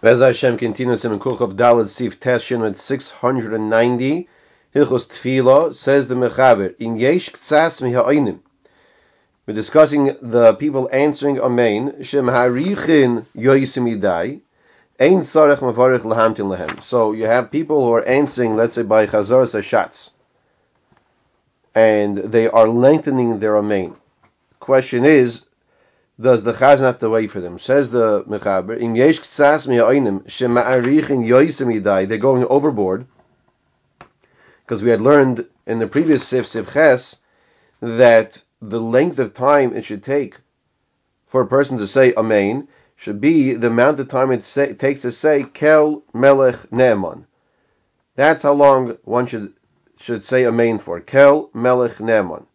Bez Hashem continues in Kuchav Dalet Sif Teshin with 690. Hilchos Tfilo says the Mechaber, In Yesh Ktsas Miha'oinim. We're discussing the people answering Amen. Shem Harichin Yoisimidai. Ein Sarech Mavarich Lahamtin Lehem. So you have people who are answering, let's say, by Chazor Sashatz. And they are lengthening their Amen. Question is, does the chazan have to wait for them? Says the mechaber, im yesh ktsas mi'oinim shema'arichin yoisim they're going overboard, because we had learned in the previous sif sif ches that the length of time it should take for a person to say amen should be the amount of time it say, takes to say kel melech ne'eman. That's how long one should should say amen for kel melech ne'eman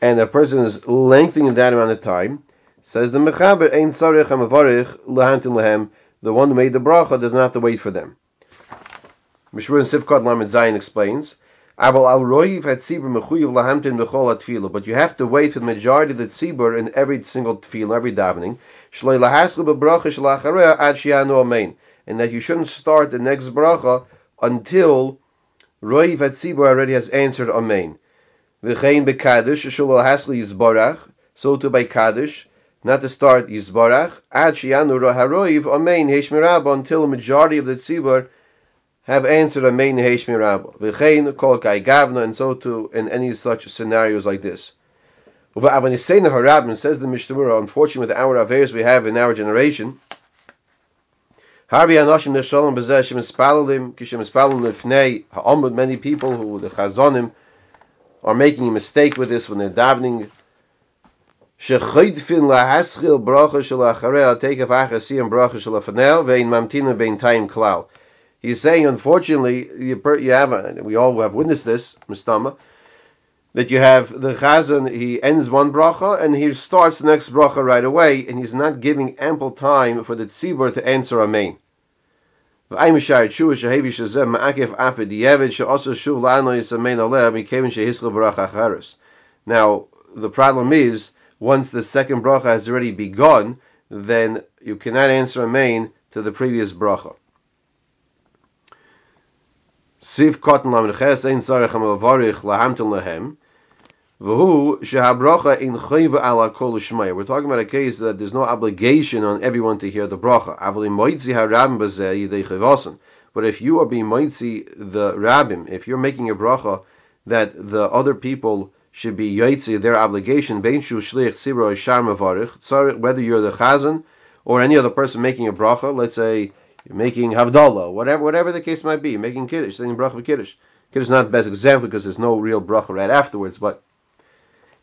and a person is lengthening that amount of time, says the Mechaber, Ein Sarich HaMavarich Lehantin Lehem, the one who made the bracha does not have to wait for them. Mishmur Sivkot Lamed Zayin explains, Abel al roiv had tzibur mechuyev lahamtin b'chol atfila, but you have to wait for the majority of the tzibur in every single tefillah, every davening. Shlei lahaslu shalachareh ad shianu and that you shouldn't start the next bracha until roiv had tzibur already has answered amen. V'chein bekadish shul hasli yizbarach. So to by kaddish, not to start yizbarach. Ad sheyanu haroiv amein heshmirab until a majority of the tzibur have answered amein heshmirab. V'chein kol kai gavna and so to in any such scenarios like this. Uva'avanisena harabim says the Mishnah. Unfortunately, with our affairs we have in our generation. Harbi anoshim neshalom b'zeh shem espalalim kishem espalalim lefnei ha'omud many people who the chazonim are making a mistake with this when they're davening. Lahaschil bracha bracha vein mamtina klal. He's saying, unfortunately, you, you have, we all have witnessed this, Mustama, that you have the chazan, he ends one bracha and he starts the next bracha right away, and he's not giving ample time for the tzibur to answer amen. Now, the problem is, once the second bracha has already begun, then you cannot answer amen to the previous bracha. Siv ein lahamten We're talking about a case that there's no obligation on everyone to hear the bracha. But if you are being moitzi the rabbim, if you're making a bracha that the other people should be yaitzi their obligation, whether you're the chazan or any other person making a bracha, let's say you're making havdalah, whatever whatever the case might be, making kiddush, saying bracha kiddush. Kiddush is not the best example because there's no real bracha right afterwards, but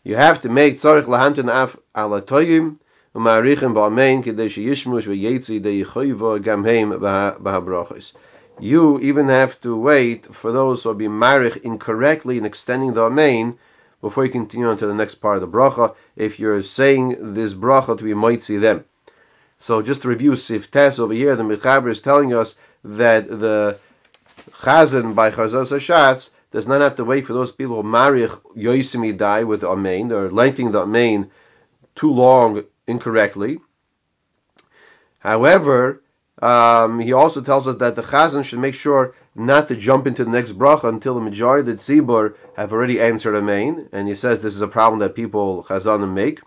you have to make tzarich lahantin af ala toyim u'ma'arichim ba'amein k'dei sheyishmush v'yetzi de yichoyva gamheim b'habrachos. You even have to wait for those who are being marich incorrectly in extending the amein before you continue on to the next part of the bracha, if you're saying this bracha to be moitzi them. So just to review Siftes over here, the Mechaber is telling us that the Chazan by Chazos Hashatz does not have to wait for those people who marry Yoisimi die with Amen, or lengthening the Amen too long incorrectly. However, um, he also tells us that the Chazan should make sure not to jump into the next bracha until the majority of the tzibur have already answered Amen, and he says this is a problem that people Chazanim make.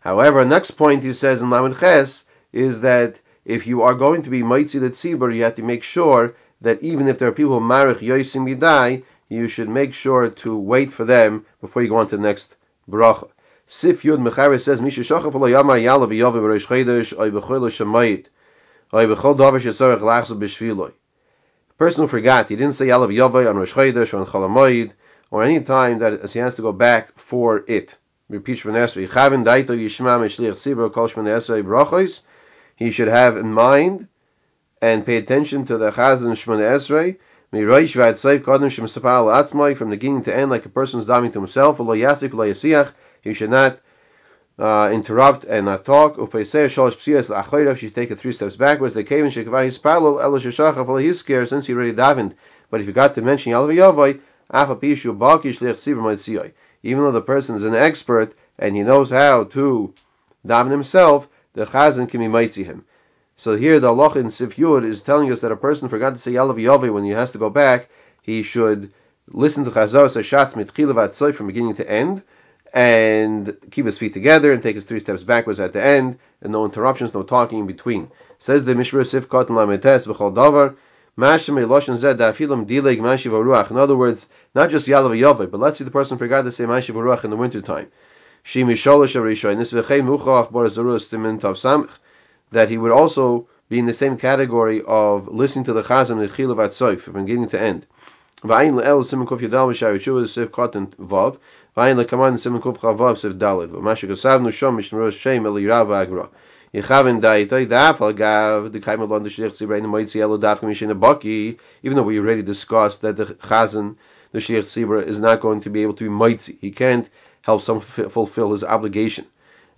However, next point he says in Lamed Ches is that if you are going to be Maitzi the tzibur, you have to make sure that even if there are people who marich yosim yidai, you should make sure to wait for them before you go on to the next bracha. Sif Yud Mechaber says, Misha Shachaf Lo Yamar Yala B'Yovim Rosh Chodesh Oy B'Chol Shemayit Oy B'Chol Davar Shetzorech Lachzul B'Shviloi. person who forgot, he didn't say Yalav Yovai on Rosh Chodesh or on Cholamoid, or any time that he has to go back for it. Repeat Shemon Esrei. Chavin Daito Yishma Mishliach Tzibur Kol Shemon Esrei Brachos. He should have in mind and pay attention to the Chazan Shemona Esrei. From the beginning to end, like a person is diving to himself. He should not uh, interrupt and not talk. Upeisei shalosh. She should take it three steps backwards. The kaven hisker since he already davened. But if you got to mention Even though the person is an expert and he knows how to daven himself, the chazan can be mitzi him. So here the Allah in Sif Yud is telling us that a person forgot to say Yalav Yaveh when he has to go back, he should listen to Chazar Sashatz Mitchilavat from beginning to end, and keep his feet together and take his three steps backwards at the end, and no interruptions, no talking in between. Says the Mishra Sif Katan Lametes B'chol Davar, in other words, not just Yalav Yaveh, but let's say the person forgot to say Mashiv in the winter time. That he would also be in the same category of listening to the chazan Chazam Nechilav Atzoif from beginning to end. V'ayin le'el simen kuf yadal v'shar yeshuva sif katan vav. V'ayin le'kaman simen kuf chavav sif dalid. V'mashu kasavnu shom mishmur shem el yirav agra. Yechavin daitay daf al gav moitzi elo daf mishin baki. Even though we already discussed that the chazan the shlich tzibra is not going to be able to be moitzi. He can't help someone fulfill his obligation.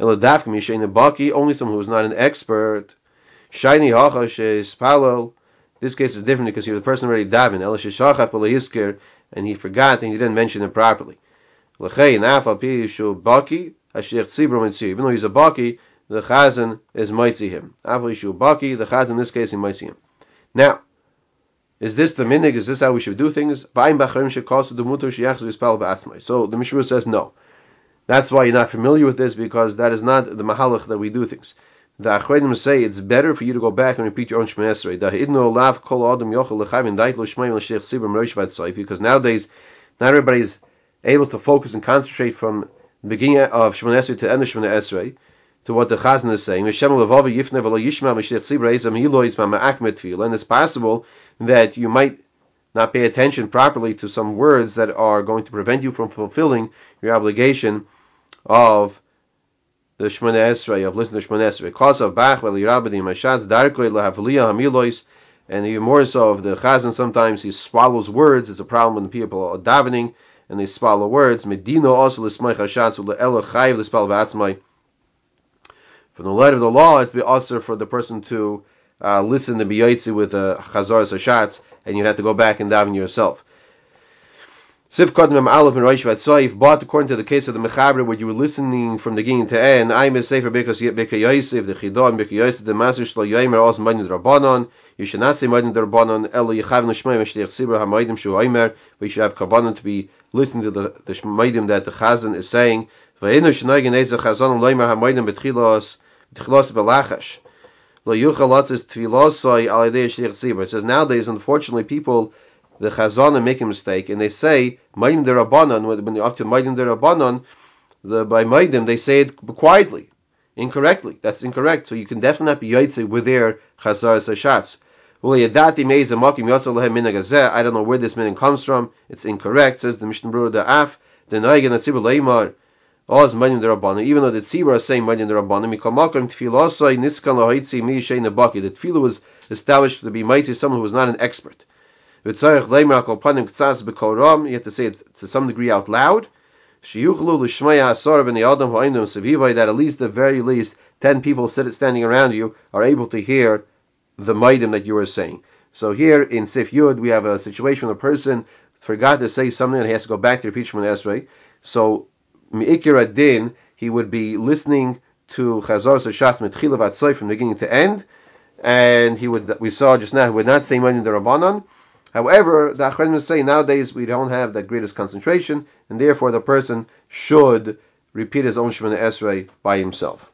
Elo daf mishin baki only someone who is not an expert. Shiny hacha shespalel this case is different because he was a person already daven, and he forgot and he didn't mention it properly. Even though he's a baki, the chazan is mitzi him. baki, the chazan in this case is mitzi him. Now, is this the minig? Is this how we should do things? So the Mishra says no. That's why you're not familiar with this because that is not the mahalach that we do things the Achronim say it's better for you to go back and repeat your own Shema Esrei. Because nowadays, not everybody is able to focus and concentrate from the beginning of Shema Esrei to the end of Shema Esrei to what the Chazan is saying. And it's possible that you might not pay attention properly to some words that are going to prevent you from fulfilling your obligation of the Shemona Esrei, of listening to Shemona Esrei. Because of Bach, Veli Rabbadim, Mashatz, Darkoi, Lahavliya, Hamilois, and even more so of the Chazan, sometimes he swallows words. It's a problem when people are davening and they swallow words. Medino also l'smay chashatz u'le'elo chayiv l'spal v'atzmai. From the light of the law, it'd be also for the person to uh, listen to biyotzi with a chazar sashatz, and you'd have to go back and daven yourself. Sif Kodmem Aleph and Rosh Vatsoif, but according to the case of the Mechaber, where you were listening from the beginning to end, I'm a safer because Birkei Yosef, the Chidah, and Bika Yosef, the Master Shlo Yoimer, also Madin Rabbanon. You should not say Madin Rabbanon, Elo Yechav Nishmai, Meshdech Sibra HaMaidim Shu Oimer, but you should have Kavanon to be listening to the, the Shmaidim that the Chazan is saying. Va'inu Shnoigin Eza Chazan Loimer HaMaidim Betchilos, Betchilos Belachash. It says nowadays, unfortunately, people the Chazanim make a mistake and they say Maidim Rabbanon when to Maidim Rabbanon, the by Maidim they say it quietly, incorrectly. That's incorrect. So you can definitely not be Yaitse with their Chazar Sashatz. I don't know where this meaning comes from. It's incorrect. Says the Mishnah Berurah the Af the. Oz Maidim Rabbanon. Even though the Tzibur is saying Maidim Rabbanon, Mikamakam Tfilosai Niskan Lahaitzi Mi Shein Nabaki. The Tefillah was established to be mighty someone who was not an expert. You have to say it to some degree out loud. That at least the very least ten people standing around you are able to hear the maidim that you are saying. So here in Sif Yud we have a situation where a person forgot to say something and he has to go back to repeat Shemon Esrei. So Me'ikir Din he would be listening to Chazar Sashatz Metchilav from beginning to end, and he would we saw just now he would not say Maidim the Rabbanon. However, the Achronim say nowadays we don't have that greatest concentration, and therefore the person should repeat his own Shemana Esrei by himself.